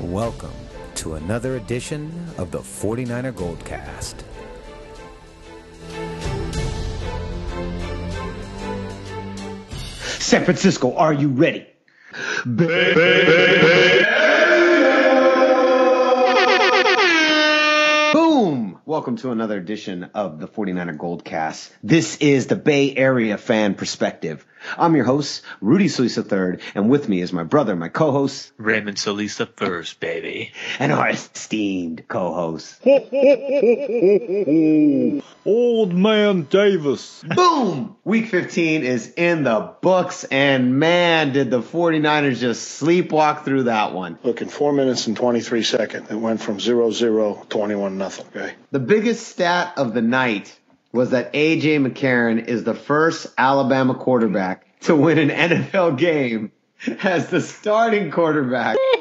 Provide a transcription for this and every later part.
Welcome to another edition of the 49er Goldcast. San Francisco, are you ready? Boom! Welcome to another edition of the 49er Goldcast. This is the Bay Area fan perspective. I'm your host, Rudy Solis III, and with me is my brother, my co-host, Raymond Solisa first, baby. and our esteemed co-host. Old Man Davis. Boom! Week 15 is in the books, and man, did the 49ers just sleepwalk through that one. Look, in four minutes and 23 seconds, it went from 0 0 21 nothing. Okay. The biggest stat of the night was that AJ McCarron is the first Alabama quarterback to win an NFL game as the starting quarterback.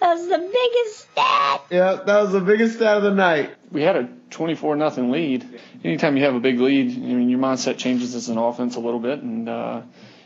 that was the biggest stat. yeah, that was the biggest stat of the night. we had a 24 nothing lead. Anytime you have a big lead, I mean your mindset changes as an offense a little bit, and uh,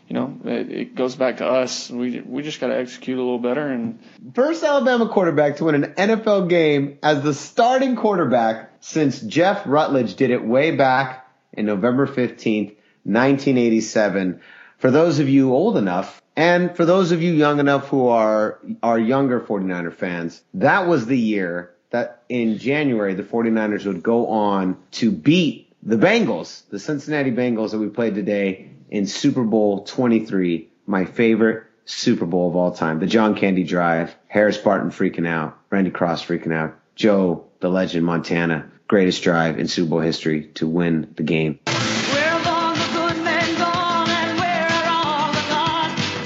you know it, it goes back to us. We we just got to execute a little better, and First Alabama quarterback to win an NFL game as the starting quarterback since Jeff Rutledge did it way back in November 15th, 1987. For those of you old enough, and for those of you young enough who are, are younger 49er fans, that was the year that in January the 49ers would go on to beat the Bengals, the Cincinnati Bengals that we played today in Super Bowl 23, my favorite Super Bowl of all time. The John Candy Drive, Harris Barton freaking out, Randy Cross freaking out, Joe, the legend Montana, greatest drive in Super Bowl history to win the game.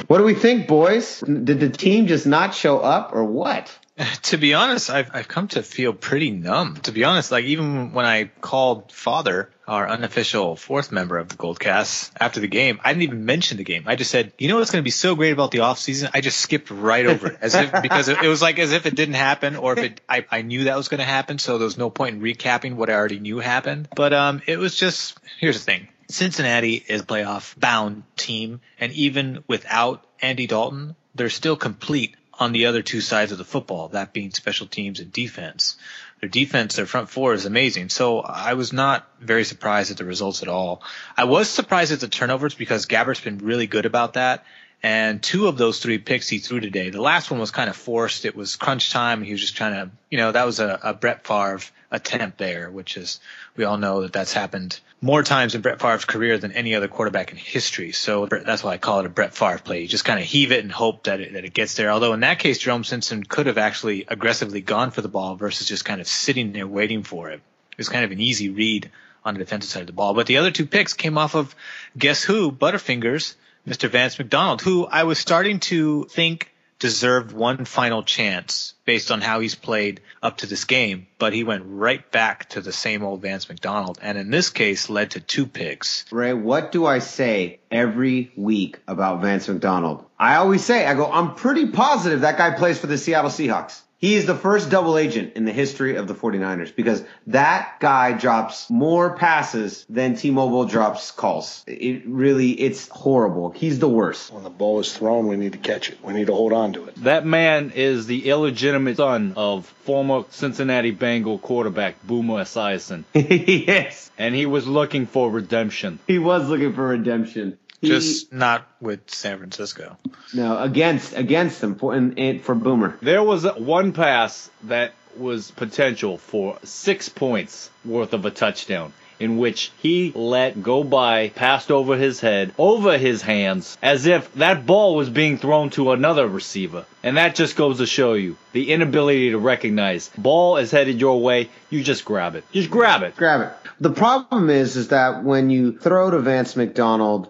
What do we think, boys? Did the team just not show up or what? To be honest, I've I've come to feel pretty numb. To be honest, like even when I called Father, our unofficial fourth member of the Goldcast, after the game, I didn't even mention the game. I just said, you know what's going to be so great about the off season? I just skipped right over it, as if because it, it was like as if it didn't happen, or if it I, I knew that was going to happen, so there was no point in recapping what I already knew happened. But um, it was just here's the thing. Cincinnati is a playoff bound team, and even without Andy Dalton, they're still complete on the other two sides of the football, that being special teams and defense. Their defense, their front four is amazing. So I was not very surprised at the results at all. I was surprised at the turnovers because Gabbert's been really good about that. And two of those three picks he threw today. The last one was kind of forced. It was crunch time. He was just trying to, you know, that was a, a Brett Favre attempt there, which is, we all know that that's happened more times in Brett Favre's career than any other quarterback in history. So that's why I call it a Brett Favre play. You just kind of heave it and hope that it, that it gets there. Although in that case, Jerome Simpson could have actually aggressively gone for the ball versus just kind of sitting there waiting for it. It was kind of an easy read on the defensive side of the ball. But the other two picks came off of guess who? Butterfingers, Mr. Vance McDonald, who I was starting to think deserved one final chance based on how he's played up to this game, but he went right back to the same old Vance McDonald, and in this case led to two picks. Ray, what do I say every week about Vance McDonald? I always say, I go, I'm pretty positive that guy plays for the Seattle Seahawks. He is the first double agent in the history of the 49ers because that guy drops more passes than T-Mobile drops calls. It really, it's horrible. He's the worst. When the ball is thrown, we need to catch it. We need to hold on to it. That man is the illegitimate son of former Cincinnati Bengal quarterback Boomer Esiason, yes. and he was looking for redemption. He was looking for redemption. He- Just not with San Francisco. no, against, against them for, and, and for Boomer. There was one pass that was potential for six points worth of a touchdown. In which he let go by, passed over his head, over his hands, as if that ball was being thrown to another receiver. And that just goes to show you the inability to recognize ball is headed your way, you just grab it. Just grab it. grab it. The problem is, is that when you throw to Vance McDonald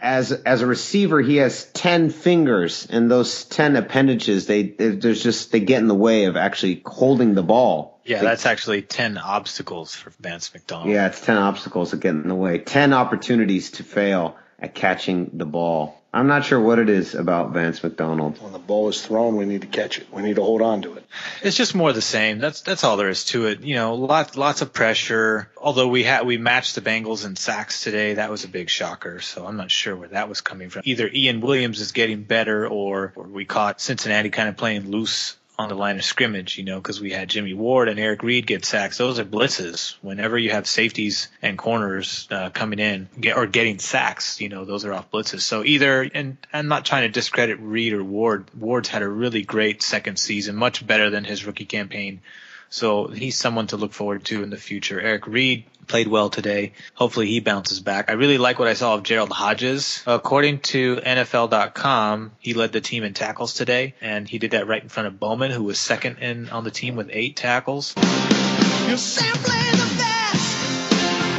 as as a receiver, he has ten fingers, and those ten appendages, they there's just they get in the way of actually holding the ball. Yeah, They- that's actually 10 obstacles for Vance McDonald. yeah, it's ten obstacles that get in the way, ten opportunities to fail at catching the ball. I'm not sure what it is about Vance McDonald. When the ball is thrown, we need to catch it. We need to hold on to it. It's just more the same. That's that's all there is to it. You know, lots lots of pressure. Although we had we matched the Bengals in sacks today, that was a big shocker. So I'm not sure where that was coming from. Either Ian Williams is getting better, or, or we caught Cincinnati kind of playing loose on the line of scrimmage, you know, because we had Jimmy Ward and Eric Reid get sacks. Those are blitzes. Whenever you have safeties and corners uh, coming in get, or getting sacks, you know, those are off blitzes. So either, and I'm not trying to discredit Reid or Ward. Ward's had a really great second season, much better than his rookie campaign. So he's someone to look forward to in the future. Eric Reid played well today. Hopefully he bounces back. I really like what I saw of Gerald Hodges. According to NFL.com, he led the team in tackles today, and he did that right in front of Bowman, who was second in on the team with eight tackles.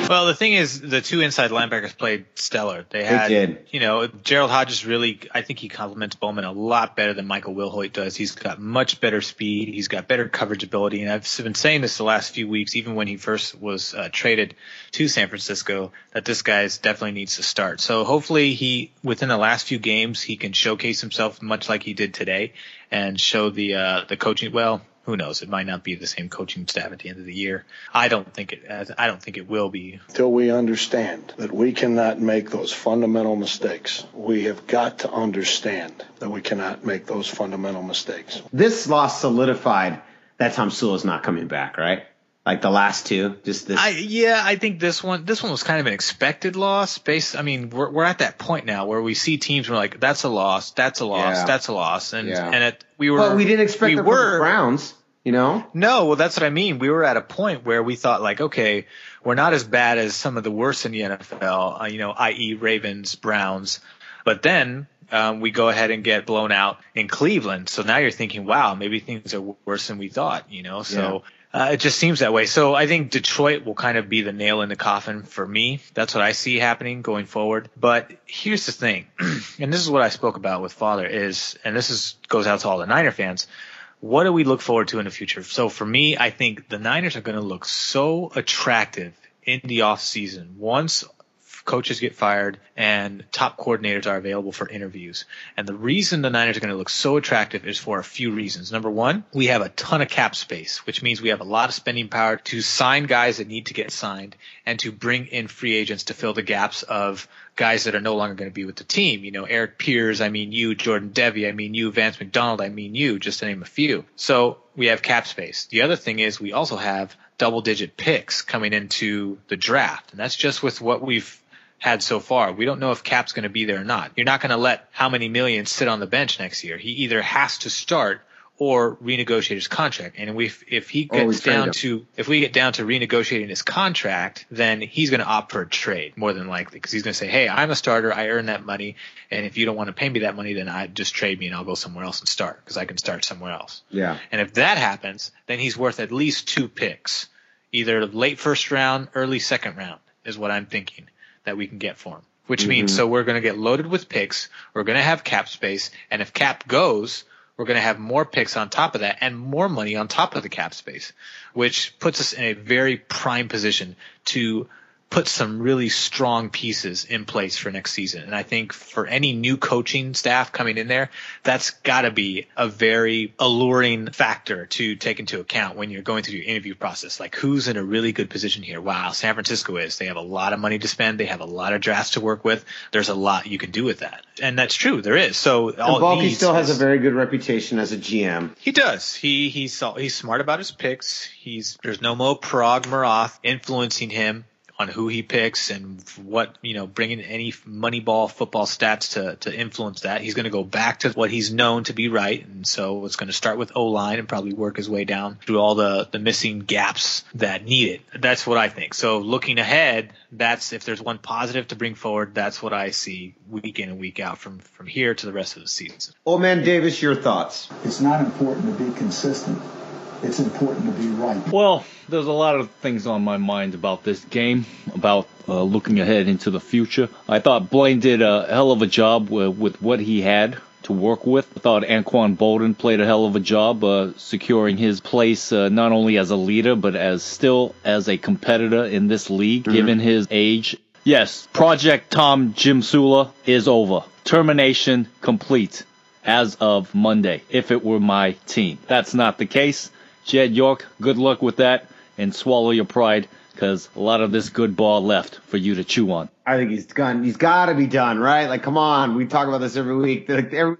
Well, the thing is, the two inside linebackers played stellar. They had, did. you know, Gerald Hodges really, I think he complements Bowman a lot better than Michael Wilhoite does. He's got much better speed. He's got better coverage ability. And I've been saying this the last few weeks, even when he first was uh, traded to San Francisco, that this guy definitely needs to start. So hopefully he, within the last few games, he can showcase himself much like he did today and show the, uh, the coaching, well, who knows? It might not be the same coaching staff at the end of the year. I don't think it. I don't think it will be. Till we understand that we cannot make those fundamental mistakes, we have got to understand that we cannot make those fundamental mistakes. This loss solidified that Tomsula is not coming back, right? Like the last two, just this. I yeah, I think this one this one was kind of an expected loss. Based, I mean, we're we're at that point now where we see teams we're like, that's a loss, that's a loss, Yeah. that's a loss, and Yeah. and it, we were. well, we didn't expect we it the were Browns, you know. No, well, that's what I mean. We were at a point where we thought, like, okay, we're not as bad as some of the worst in the NFL, uh, you know, i.e., Ravens, Browns. But then um, we go ahead and get blown out in Cleveland. So now you're thinking, wow, maybe things are worse than we thought, you know? So. Uh, it just seems that way. So I think Detroit will kind of be the nail in the coffin for me. That's what I see happening going forward. But here's the thing, and this is what I spoke about with Father is, and this is goes out to all the Niner fans what do we look forward to in the future? So for me, I think the Niners are going to look so attractive in the off season once coaches get fired and top coordinators are available for interviews. And the reason the Niners are going to look so attractive is for a few reasons. Number one, we have a ton of cap space, which means we have a lot of spending power to sign guys that need to get signed and to bring in free agents to fill the gaps of guys that are no longer going to be with the team. You know, Erik Pears, I mean you, Jordan Devey, I mean you, Vance McDonald, I mean you, just to name a few. So we have cap space. The other thing is we also have double digit picks coming into the draft. And that's just with what we've had so far. We don't know if Kap's going to be there or not. You're not going to let how many millions sit on the bench next year. He either has to start or renegotiate his contract. And if if he gets down to if we get down to renegotiating his contract, then he's going to opt for a trade more than likely because he's going to say, "Hey, I'm a starter. I earn that money, and if you don't want to pay me that money, then I just trade me and I'll go somewhere else and start because I can start somewhere else." Yeah. And if that happens, then he's worth at least two picks, either late first round, early second round, is what I'm thinking that we can get for him. Which mm-hmm. means so we're going to get loaded with picks. We're going to have cap space, and if cap goes, we're going to have more picks on top of that and more money on top of the cap space, which puts us in a very prime position to put some really strong pieces in place for next season. And I think for any new coaching staff coming in there, that's got to be a very alluring factor to take into account when you're going through your interview process. Like who's in a really good position here? Wow, San Francisco is. They have a lot of money to spend. They have a lot of drafts to work with. There's a lot you can do with that. And that's true. There is. So Baalke still has a very good reputation as a GM. he does. He he's he's smart about his picks. He's there's no more Paraag Marathe influencing him on who he picks and what you know, bringing any Moneyball football stats to to influence that. He's going to go back to what he's known to be right, and so it's going to start with O line and probably work his way down through all the the missing gaps that need it. That's what I think. So looking ahead, that's if there's one positive to bring forward, that's what I see week in and week out from from here to the rest of the season. Old man Davis, your thoughts? It's not important to be consistent. It's important to be right. Well, there's a lot of things on my mind about this game, about uh, looking ahead into the future. I thought Blaine did a hell of a job with, with what he had to work with. I thought Anquan Boldin played a hell of a job uh, securing his place uh, not only as a leader but as still as a competitor in this league, given his age Yes, Project Tom Jim Sula is over. Termination complete as of Monday, if it were my team. That's not the case. Jed York, good luck with that and swallow your pride because a lot of this good ball left for you to chew on. I think he's done. He's got to be done, right? Like, come on. We talk about this every week. Like, every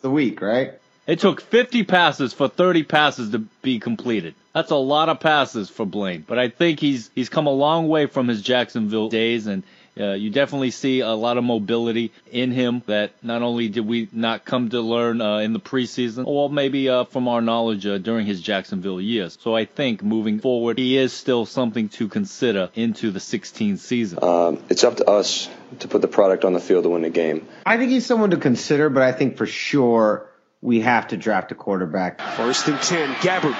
the week, right? It took 50 passes for 30 passes to be completed. That's a lot of passes for Blaine, but I think he's he's come a long way from his Jacksonville days, and uh, you definitely see a lot of mobility in him that not only did we not come to learn uh, in the preseason, or maybe uh, from our knowledge uh, during his Jacksonville years. So I think moving forward, he is still something to consider into the 16th season. Um, it's up to us to put the product on the field to win the game. I think he's someone to consider, but I think for sure we have to draft a quarterback. First and 10, Gabbert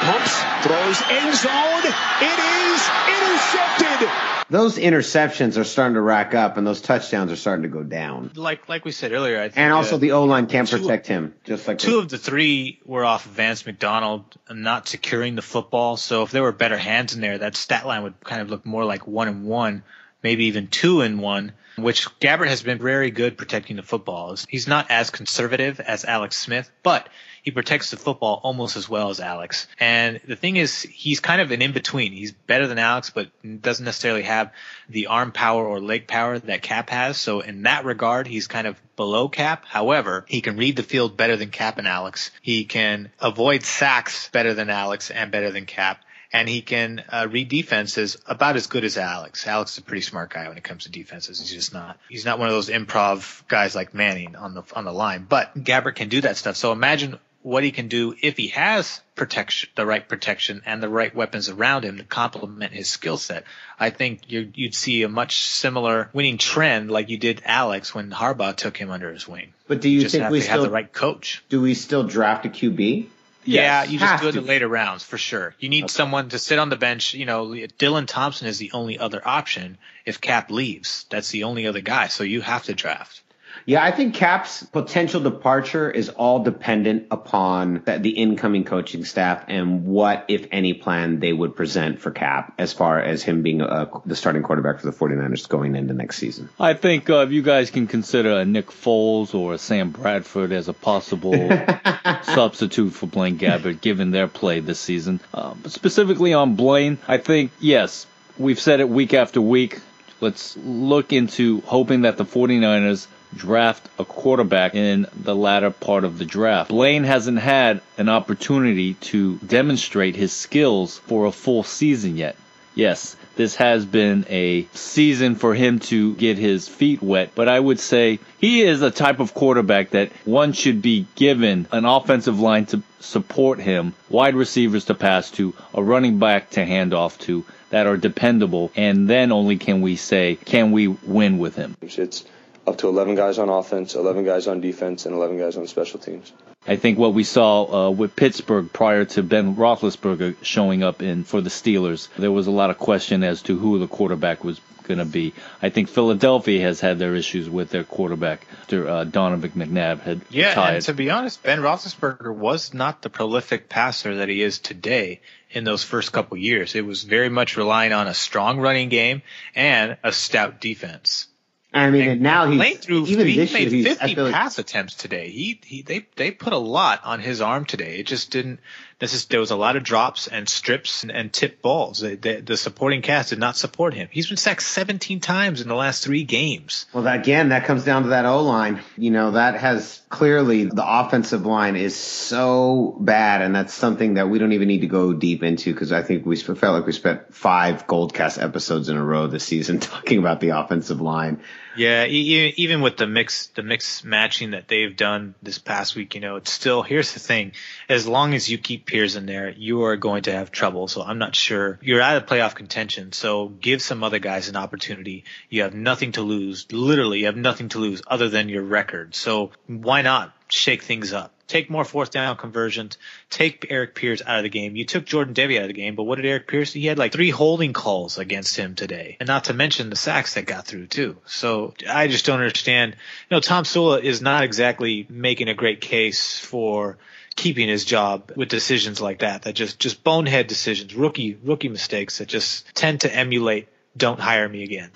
pumps, throws end zone. It is intercepted. Those interceptions are starting to rack up, and those touchdowns are starting to go down. Like like we said earlier, I think, And also, uh, the O line can't two- protect him, just like Two of the three were off of Vance McDonald not securing the football. So if there were better hands in there, that stat line would kind of look more like one and one, maybe even two and one. Which Gabbert has been very good protecting the football. He's not as conservative as Alex Smith, but he protects the football almost as well as Alex. And the thing is, he's kind of an in between. He's better than Alex, but doesn't necessarily have the arm power or leg power that Kap has. So in that regard, he's kind of below Kap. However, he can read the field better than Kap and Alex. He can avoid sacks better than Alex and better than Kap. And he can uh, read defenses about as good as Alex. Alex is a pretty smart guy when it comes to defenses. He's just not. He's not one of those improv guys like Manning on the on the line. But Gabbert can do that stuff. So imagine what he can do if he has protection, the right protection and the right weapons around him to complement his skill set. I think you would see a much similar winning trend like you did Alex when Harbaugh took him under his wing. But do you just think have we to still have the right coach? Do we still draft a QB? Yeah, Yes, you just have do it in to. the later rounds for sure. You need someone to sit on the bench. You know, Dylan Thompson is the only other option if Kap leaves. That's the only other guy. So you have to draft. Yeah, I think Kap's potential departure is all dependent upon the, the incoming coaching staff and what, if any, plan they would present for Kap as far as him being uh the starting quarterback for the 49ers going into next season. I think uh, if you guys can consider a Nick Foles or a Sam Bradford as a possible substitute for Blaine Gabbert, given their play this season. Uh, but specifically on Blaine, I think, yes, we've said it week after week. Let's look into hoping that the 49ers draft a quarterback in the latter part of the draft. Blaine hasn't had an opportunity to demonstrate his skills for a full season yet. Yes, this has been a season for him to get his feet wet, but I would say he is a type of quarterback that one should be given an offensive line to support him, wide receivers to pass to, a running back to hand off to that are dependable, and then only can we say, can we win with him? It's up to 11 guys on offense, 11 guys on defense, and 11 guys on special teams. I think what we saw uh, with Pittsburgh prior to Ben Roethlisberger showing up in for the Steelers, there was a lot of question as to who the quarterback was going to be. I think Philadelphia has had their issues with their quarterback after uh, Donovan McNabb had Yeah, retired. and to be honest, Ben Roethlisberger was not the prolific passer that he is today in those first couple years. It was very much relying on a strong running game and a stout defense. I mean, and now he's threw even he this made year. He's, I 50 feel like, pass attempts today. He he they they put a lot on his arm today. It just didn't. This is there was a lot of drops and strips and, and tip balls. The, the, the supporting cast did not support him. He's been sacked 17 times in the last three games. Well, that, again, that comes down to that O line. You know, that has clearly the offensive line is so bad, and that's something that we don't even need to go deep into because I think we felt like we spent five Goldcast episodes in a row this season talking about the offensive line. Yeah, even with the mix, the mix matching that they've done this past week, you know, it's still. Here's the thing: as long as you keep Pears in there, you are going to have trouble. So I'm not sure you're out of playoff contention. So give some other guys an opportunity. You have nothing to lose. Literally, you have nothing to lose other than your record. So why not shake things up? Take more fourth down conversions. Take Erik Pears out of the game. You took Jordan Devey out of the game, but what did Erik Pears? He had like three holding calls against him today, and not to mention the sacks that got through too. So I just don't understand. You know, Tomsula is not exactly making a great case for keeping his job with decisions like that. That just just bonehead decisions, rookie rookie mistakes that just tend to emulate. Don't hire me again.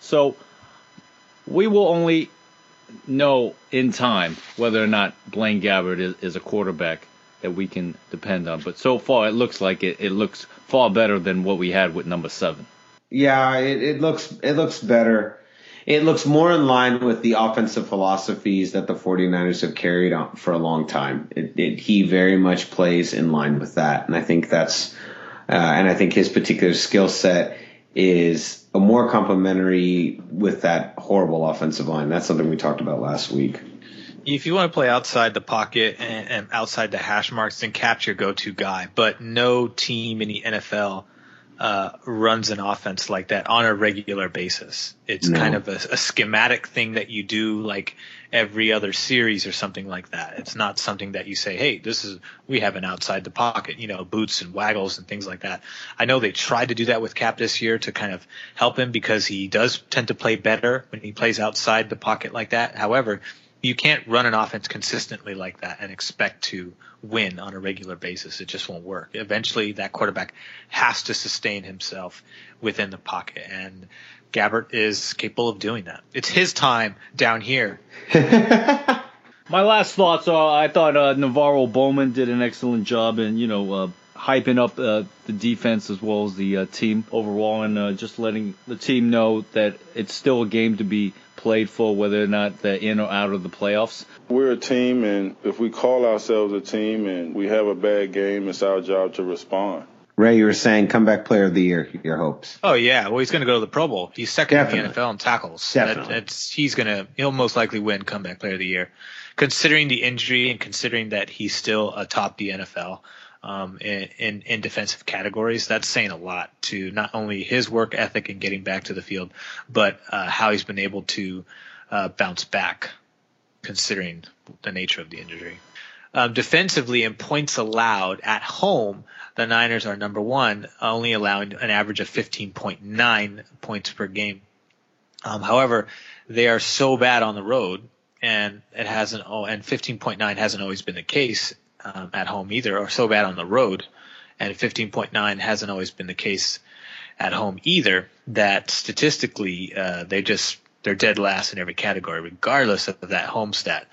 So we will only know in time whether or not Blaine Gabbert is, is a quarterback that we can depend on. But so far, it looks like it, it looks far better than what we had with number seven. Yeah, it, it looks it looks better. It looks more in line with the offensive philosophies that the 49ers have carried on for a long time. It, it, he very much plays in line with that, and I think that's uh, and I think his particular skill set is a more complementary with that horrible offensive line. That's something we talked about last week. If you want to play outside the pocket and, and outside the hash marks, then Kap's your go-to guy. But no team in the NFL uh, runs an offense like that on a regular basis. It's No. kind of a, a schematic thing that you do like every other series or something like that. It's not something that you say, "Hey, this is we have an outside the pocket," you know, boots and waggles and things like that. I know they tried to do that with Kap this year to kind of help him because he does tend to play better when he plays outside the pocket like that. However, you can't run an offense consistently like that and expect to win on a regular basis. It just won't work. Eventually, that quarterback has to sustain himself within the pocket, and Gabbert is capable of doing that. It's his time down here. My last thoughts are I thought uh, NaVorro Bowman did an excellent job and you know, uh, hyping up uh, the defense as well as the uh, team overall and uh, just letting the team know that it's still a game to be played for whether or not they're in or out of the playoffs. We're a team, and if we call ourselves a team and we have a bad game, it's our job to respond. Ray, you were saying comeback player of the year, your hopes. Oh yeah, well he's going to go to the Pro Bowl. He's second in the NFL in tackles. Definitely. That, it's, he's going to he'll most likely win comeback player of the year, considering the injury and considering that he's still atop the NFL um, in, in in defensive categories. That's saying a lot to not only his work ethic and getting back to the field, but uh, how he's been able to uh, bounce back, considering the nature of the injury. Um, defensively in points allowed at home, the Niners are number one, only allowing an average of 15.9 points per game. Um, however, they are so bad on the road, and it hasn't. Oh, and 15.9 hasn't always been the case um, at home either, or so bad on the road, and 15.9 hasn't always been the case at home either. That statistically, uh, they just they're dead last in every category, regardless of that home stat.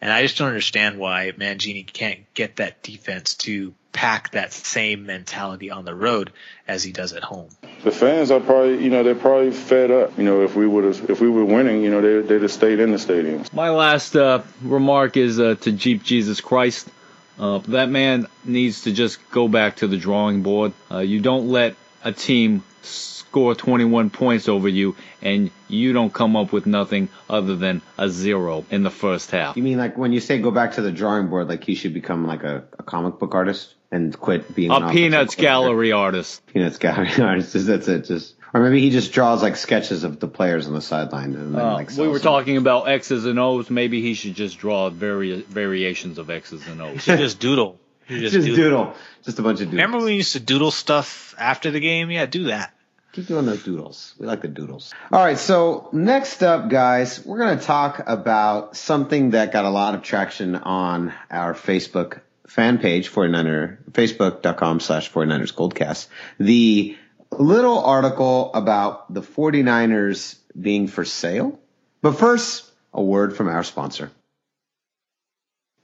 And I just don't understand why Mangini can't get that defense to pack that same mentality on the road as he does at home. The fans are probably, you know, they're probably fed up. You know, if we would have, if we were winning, you know, they they'd have stayed in the stadium. My last uh, remark is uh, to Geep Jesus Christ. Uh, that man needs to just go back to the drawing board. Uh, you don't let a team score 21 points over you and you don't come up with nothing other than a zero in the first half. You mean like when you say go back to the drawing board, like he should become like a, a comic book artist and quit being A Peanuts gallery artist. Peanuts gallery artist. That's it. Just or maybe he just draws like sketches of the players on the sideline and then Uh, like we were them. talking about X's and O's. Maybe he should just draw vari- variations of X's and O's. You should just doodle. You just, doodle. just a bunch of doodles. Remember when we used to doodle stuff after the game? Yeah, do that. Keep doing those doodles. We like the doodles. All right, so next up, guys, we're going to talk about something that got a lot of traction on our Facebook fan page, 49er, facebook.com slash 49ers Goldcast. The little article about the 49ers being for sale. But first, a word from our sponsor.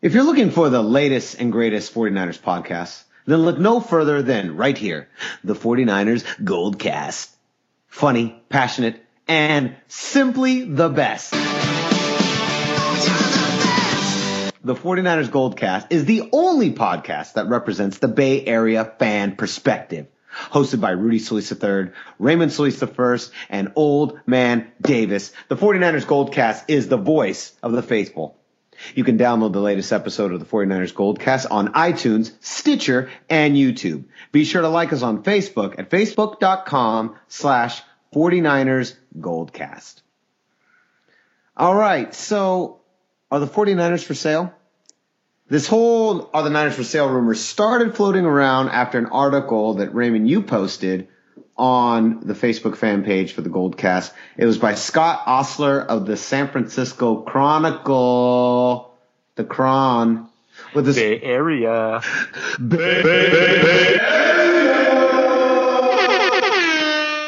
If you're looking for the latest and greatest 49ers podcasts, then look no further than right here, the 49ers Goldcast. Funny, passionate, and simply the best. The 49ers Goldcast is the only podcast that represents the Bay Area fan perspective. Hosted by Rudy Solis III, Raymond Solis I, and Old Man Davis, the 49ers Goldcast is the voice of the faithful. You can download the latest episode of the 49ers Goldcast on iTunes, Stitcher, and YouTube. Be sure to like us on Facebook at facebook.com slash 49ers Goldcast. All right, so are the 49ers for sale? This whole are the Niners for sale rumor started floating around after an article that Raymond you posted on the Facebook fan page for the Goldcast. It was by Scott Ostler of the San Francisco Chronicle, the Chron, with this Bay Area.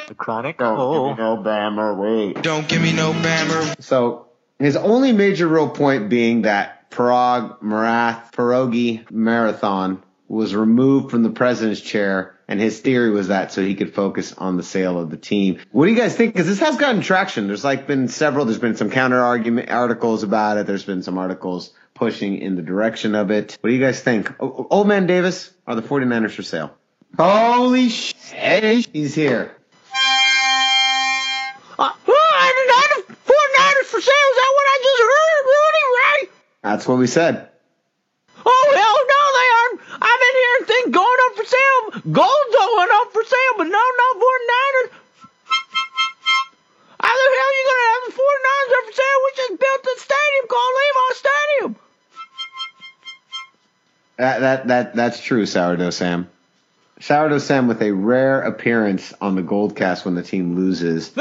The Chronic. Don't oh. give me no Bammer, wait. Don't give me no Bammer. So his only major real point being that Paraag Marathe Pierogi Marathon was removed from the president's chair, and his theory was that so he could focus on the sale of the team. What do you guys think? Because this has gotten traction. There's like been several. There's been some counter argument articles about it. There's been some articles pushing in the direction of it. What do you guys think? O- Old Man Davis, are the 49ers for sale? Holy shit, he's here. Uh, oh, 49ers for sale. Is that what I just heard? That's what we said. Oh, hell no, they aren't. I've been hearing things going up for sale. Gold's going up for sale, but no, no 49ers. How the hell are you going to have the 49ers up for sale? We just built a stadium called Levi Stadium. That, that, that, that's true, Sourdough Sam. Sourdough Sam with a rare appearance on the Goldcast when the team loses.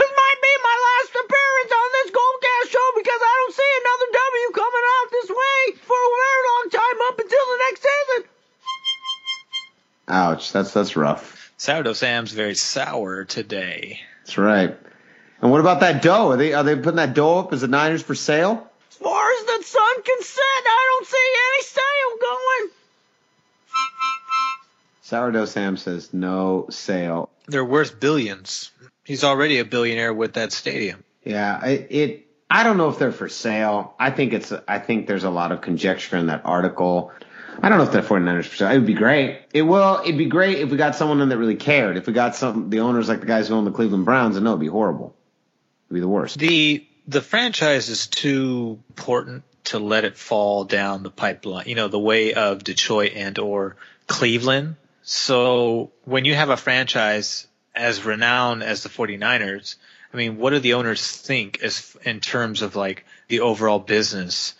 Ouch, that's, that's rough. Sourdough Sam's very sour today. That's right. And what about that dough? Are they, are they putting that dough up as the Niners for sale? As far as the sun can set, I don't see any sale going. Sourdough Sam says no sale. They're worth billions. He's already a billionaire with that stadium. Yeah, it, it I don't know if they're for sale. I think it's I think there's a lot of conjecture in that article. I don't know if they're 49ers for. It would be great. It will it'd be great if we got someone in that really cared. If we got some the owners like the guys who own the Cleveland Browns, and no, it'd be horrible. It'd be the worst. The the franchise is too important to let it fall down the pipeline. You know, the way of Detroit and or Cleveland. So when you have a franchise as renowned as the 49ers, I mean, what do the owners think as in terms of like the overall business,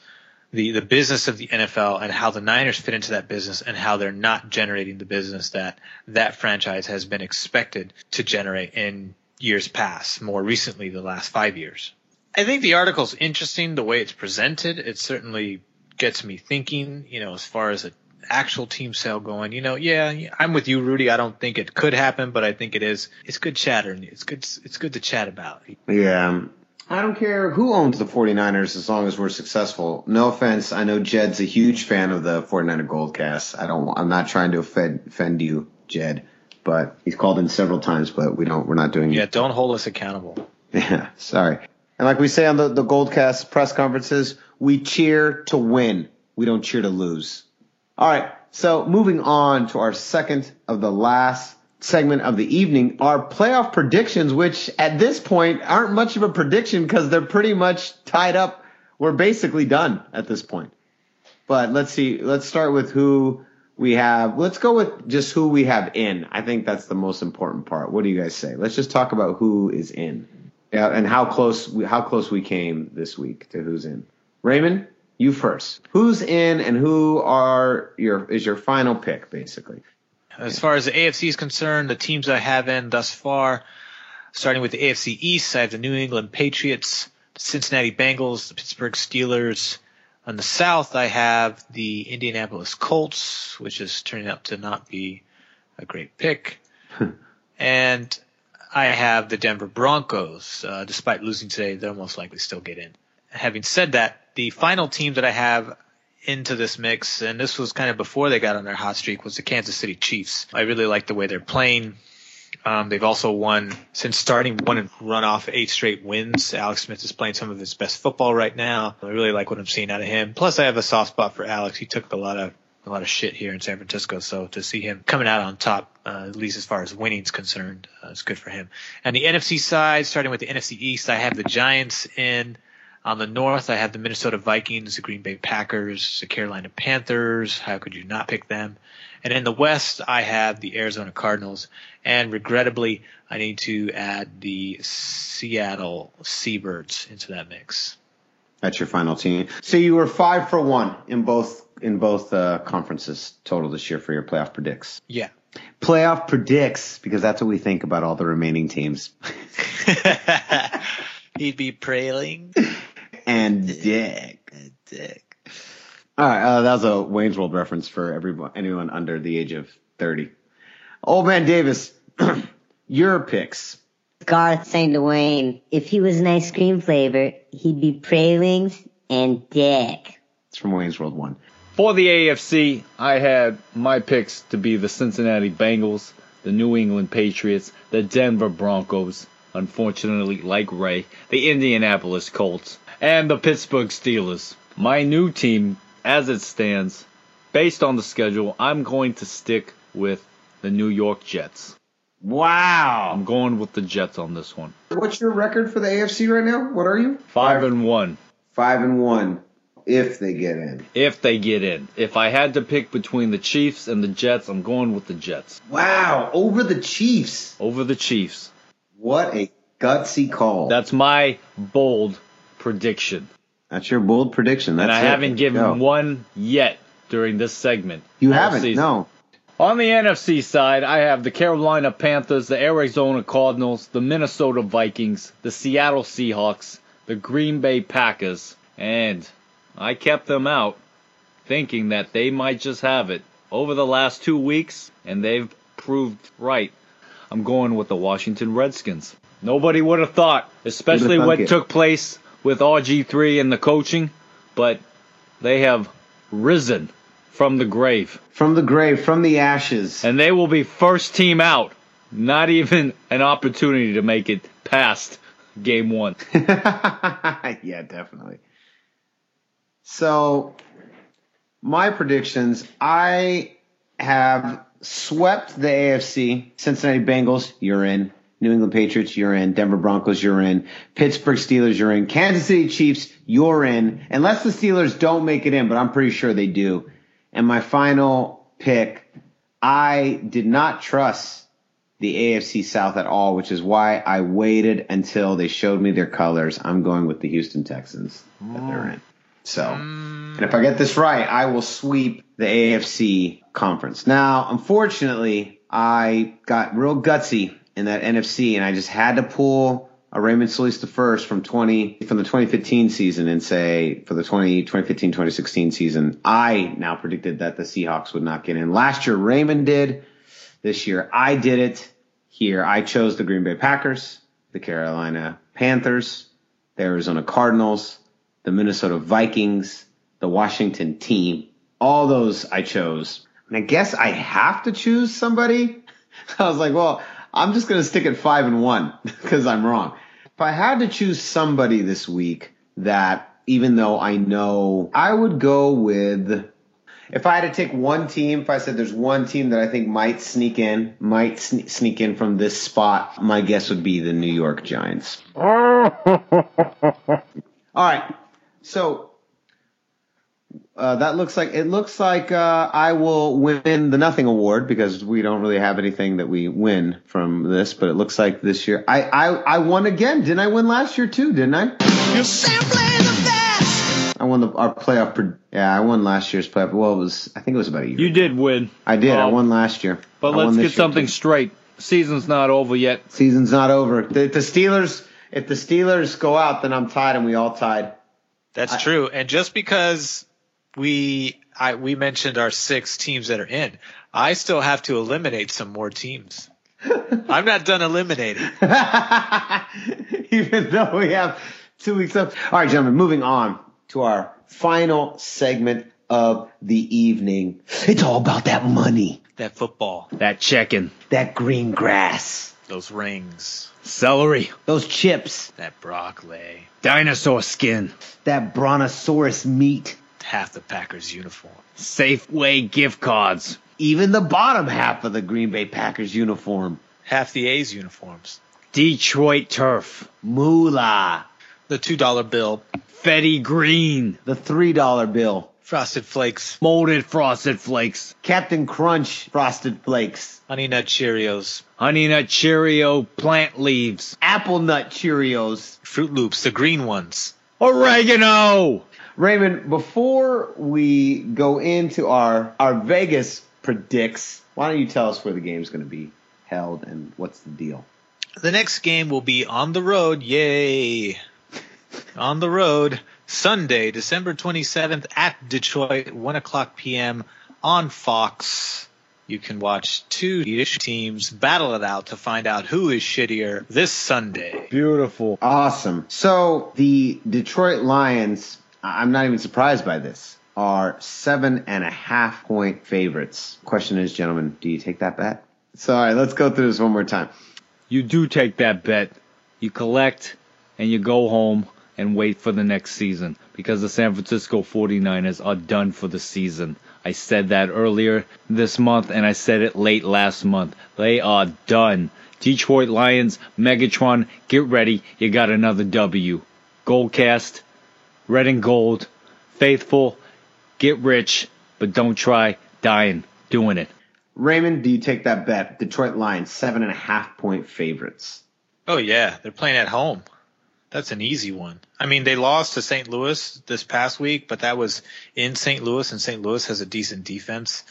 the the business of the NFL and how the Niners fit into that business and how they're not generating the business that that franchise has been expected to generate in years past, more recently the last 5 years. I think the article's interesting the way it's presented. It certainly gets me thinking, you know, as far as a actual team sale going. You know, yeah, I'm with you, Rudy. I don't think it could happen, but I think it is. It's good chatter. And it's good. It's good to chat about. Yeah. I don't care who owns the 49ers as long as we're successful. No offense. I know Jed's a huge fan of the 49er Goldcast. I don't, I'm not trying to offend, offend you, Jed, but he's called in several times, but we don't, we're not doing Yeah, don't hold us accountable. Yeah, sorry. And like we say on the, the Goldcast press conferences, we cheer to win. We don't cheer to lose. All right. So moving on to our second of the last segment of the evening, are playoff predictions, which at this point aren't much of a prediction because they're pretty much tied up. We're basically done at this point. But let's see. Let's start with who we have. Let's go with just who we have in. I think that's the most important part. What do you guys say? Let's just talk about who is in. Yeah, and how close we, how close we came this week to who's in. Raymond, you first. Who's in and who are your is your final pick basically? As far as the AFC is concerned, the teams I have in thus far, starting with the AFC East, I have the New England Patriots, the Cincinnati Bengals, the Pittsburgh Steelers. On the South, I have the Indianapolis Colts, which is turning out to not be a great pick. and I have the Denver Broncos. Uh, despite losing today, they'll most likely still get in. Having said that, the final team that I have into this mix, and this was kind of before they got on their hot streak, was the Kansas City Chiefs. I really like the way they're playing. Um, they've also won since starting one and run off eight straight wins. Alex Smith is playing some of his best football right now. I really like what I'm seeing out of him. Plus, I have a soft spot for Alex. He took a lot of a lot of shit here in San Francisco, so to see him coming out on top, uh, at least as far as winning's concerned, uh, is good for him. And the NFC side, starting with the NFC East, I have the Giants in. On the north, I have the Minnesota Vikings, the Green Bay Packers, the Carolina Panthers. How could you not pick them? And in the west, I have the Arizona Cardinals. And regrettably, I need to add the Seattle Seabirds into that mix. That's your final team. So you were five for one in both in both uh, conferences total this year for your playoff predicts. Yeah. Playoff predicts because that's what we think about all the remaining teams. He'd be prailing. And dick. Dick. All right, uh, that was a Wayne's World reference for everyone, anyone under the age of 30. Old man Davis, your picks. Garth St. Dwayne. If he was an ice cream flavor, he'd be pralines and dick. It's from Wayne's World 1. For the AFC, I had my picks to be the Cincinnati Bengals, the New England Patriots, the Denver Broncos, unfortunately, like Ray, the Indianapolis Colts, and the Pittsburgh Steelers. My new team, as it stands, based on the schedule, I'm going to stick with the New York Jets. Wow. I'm going with the Jets on this one. What's your record for the AFC right now? What are you? Five and one. Five and one. If they get in. If they get in. If I had to pick between the Chiefs and the Jets, I'm going with the Jets. Wow. Over the Chiefs. Over the Chiefs. What a gutsy call. That's my bold prediction. That's your bold prediction. That's and I it. haven't given Go. one yet during this segment. You haven't? season. No. On the NFC side, I have the Carolina Panthers, the Arizona Cardinals, the Minnesota Vikings, the Seattle Seahawks, the Green Bay Packers, and I kept them out thinking that they might just have it over the last two weeks, and they've proved right. I'm going with the Washington Redskins. Nobody would have thought, especially what it? took place with RG3 and the coaching, but they have risen from the grave. From the grave, from the ashes. And they will be first team out. Not even an opportunity to make it past game one. yeah, definitely. So, my predictions I have swept the AFC. Cincinnati Bengals, you're in. New England Patriots, you're in. Denver Broncos, you're in. Pittsburgh Steelers, you're in. Kansas City Chiefs, you're in. Unless the Steelers don't make it in, but I'm pretty sure they do. And my final pick, I did not trust the AFC South at all, which is why I waited until they showed me their colors. I'm going with the Houston Texans that they're in. So, and if I get this right, I will sweep the AFC conference. Now, unfortunately, I got real gutsy in that NFC, and I just had to pull a Raymond Solis the first from 20 from the 2015 season and say for the 20 2015 2016 season, I now predicted that the Seahawks would not get in. Last year, Raymond did. This year, I did it. Here, I chose the Green Bay Packers, the Carolina Panthers, the Arizona Cardinals, the Minnesota Vikings, the Washington team. All those I chose. And I guess I have to choose somebody. I was like, well, I'm just going to stick at five and one because I'm wrong. If I had to choose somebody this week that, even though I know, I would go with, if I had to take one team, if I said there's one team that I think might sneak in, might sne- sneak in from this spot, my guess would be the New York Giants. All right. So uh, that looks like it looks like uh, I will win the nothing award because we don't really have anything that we win from this. But it looks like this year I I, I won again. Didn't I win last year too? Didn't I? You're simply the best. I won the our playoff. Pre- yeah, I won last year's playoff. Well, it was I think it was about a year. You did win. I did. I Um, won last year. But I let's get something too. straight. Season's not over yet. Season's not over. The, the Steelers. If the Steelers go out, then I'm tied, and we all tied. That's true. And just because we I we mentioned our six teams that are in, I still have to eliminate some more teams. I'm not done eliminating. even though we have two weeks left. All right, gentlemen, moving on to our final segment of the evening. It's all about that money, That football, That checking. that green grass, those rings, Celery. those chips, that broccoli, Dinosaur skin. that brontosaurus meat, half the Packers uniform. Safeway gift cards. even the bottom half of the Green Bay Packers uniform. Half the A's uniforms. Detroit turf. Moolah, The two dollar bill. Fetty green. the $3 bill, Frosted Flakes. Molded frosted flakes. Captain Crunch frosted flakes, Honey Nut Cheerios. Honey Nut Cheerio plant leaves. apple nut Cheerios. Fruit Loops, the green ones. Oregano. Raymond, before we go into our our Vegas predicts, why don't you tell us where the game's going to be held and what's the deal? The next game will be on the road. Yay. on the road. Sunday, December 27th at Detroit, 1 o'clock p.m. on Fox. You can watch two Swedish teams battle it out to find out who is shittier this Sunday. Beautiful. Awesome. So the Detroit Lions, I'm not even surprised by this, are seven and a half point favorites. Question is, gentlemen, do you take that bet? Sorry, let's go through this one more time. You do take that bet. You collect and you go home and wait for the next season because the San Francisco 49ers are done for the season. I said that earlier this month and I said it late last month. They are done. Detroit Lions, Megatron, get ready. You got another W. Goldcast, red and gold, faithful, get rich, but don't try dying doing it. Raymond, do you take that bet? Detroit Lions, seven and a half point favorites. Oh yeah, they're playing at home. That's an easy one. I mean, they lost to St. Louis this past week, but that was in St. Louis, and St. Louis has a decent defense.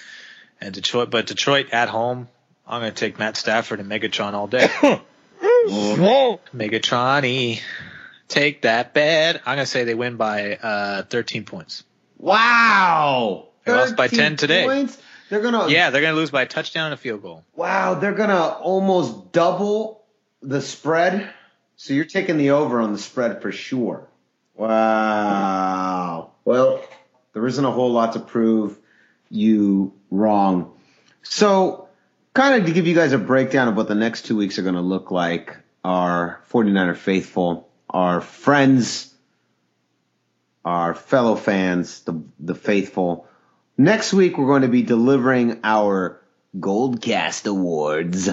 And Detroit, but Detroit at home, I'm going to take Matt Stafford and Megatron all day. Megatron, take that bet. I'm going to say they win by uh, 13 points. Wow! They lost by 10 today. Points? They're gonna Yeah, they're going to lose by a touchdown and a field goal. Wow, they're gonna almost double the spread. So you're taking the over on the spread for sure. Wow. Well, there isn't a whole lot to prove you wrong. So, kind of to give you guys a breakdown of what the next two weeks are going to look like, our 49er faithful, our friends, our fellow fans, the, the faithful. Next week, we're going to be delivering our Goldcast Awards.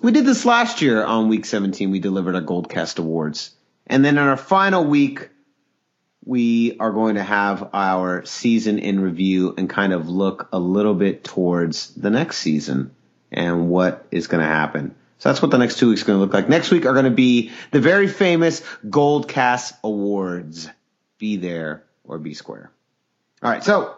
We did this last year on week 17. We delivered our Goldcast Awards. And then in our final week, we are going to have our season in review and kind of look a little bit towards the next season and what is going to happen. So that's what the next two weeks are going to look like. Next week are going to be the very famous Gold Cast Awards. Be there or be square. All right. So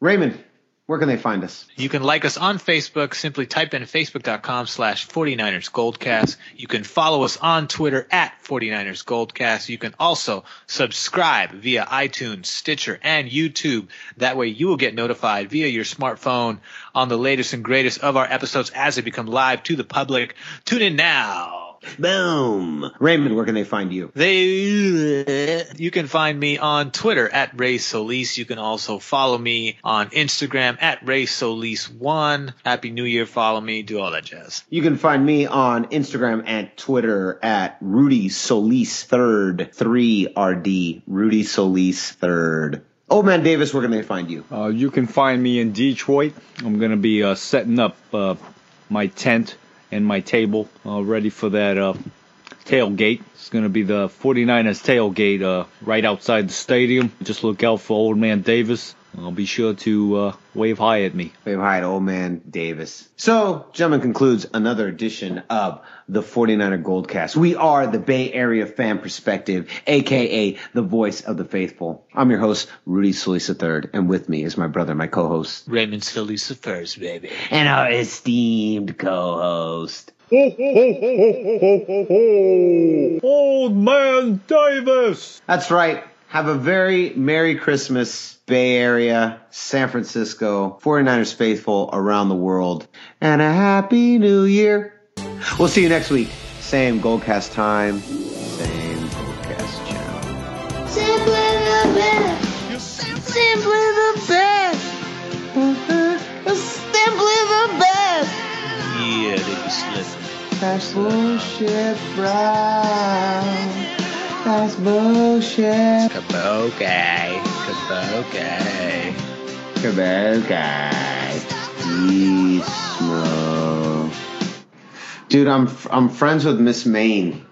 Raymond, where can they find us? You can like us on Facebook. Simply type in facebook.com slash 49ers Goldcast. You can follow us on Twitter at 49ers Goldcast. You can also subscribe via iTunes, Stitcher, and YouTube. That way you will get notified via your smartphone on the latest and greatest of our episodes as they become live to the public. Tune in now. Boom. Raymond, where can they find you? They, you can find me on Twitter at Ray Solis. You can also follow me on Instagram at Ray Solis1. Happy New Year. Follow me. Do all that jazz. You can find me on Instagram and Twitter at Rudy Solis third three RD Rudy Solis third. Old man Davis, where can they find you? Uh, you can find me in Detroit. I'm going to be uh, setting up uh, my tent and my table uh, ready for that uh, tailgate. It's going to be the 49ers tailgate uh, right outside the stadium. Just look out for Old Man Davis. I'll be sure to uh, wave hi at me. Wave hi to Old Man Davis. So, gentlemen, concludes another edition of the 49er Goldcast. We are the Bay Area fan perspective, aka the voice of the faithful. I'm your host, Rudy Solis III, and with me is my brother, my co-host, Raymond Solis the first, baby. and our esteemed co-host. Old Man Davis! That's right. Have a very Merry Christmas, Bay Area, San Francisco, 49ers faithful around the world, and a Happy New Year. We'll see you next week. Same Goldcast time, same Goldcast channel. Simply the best. Simply the best. Simply the best. Yeah, they be slipping. That's bullshit, Brown. That's bullshit. Kaboke. Kaboke. Cabocastismo. Dude, I'm I'm friends with Miss Maine.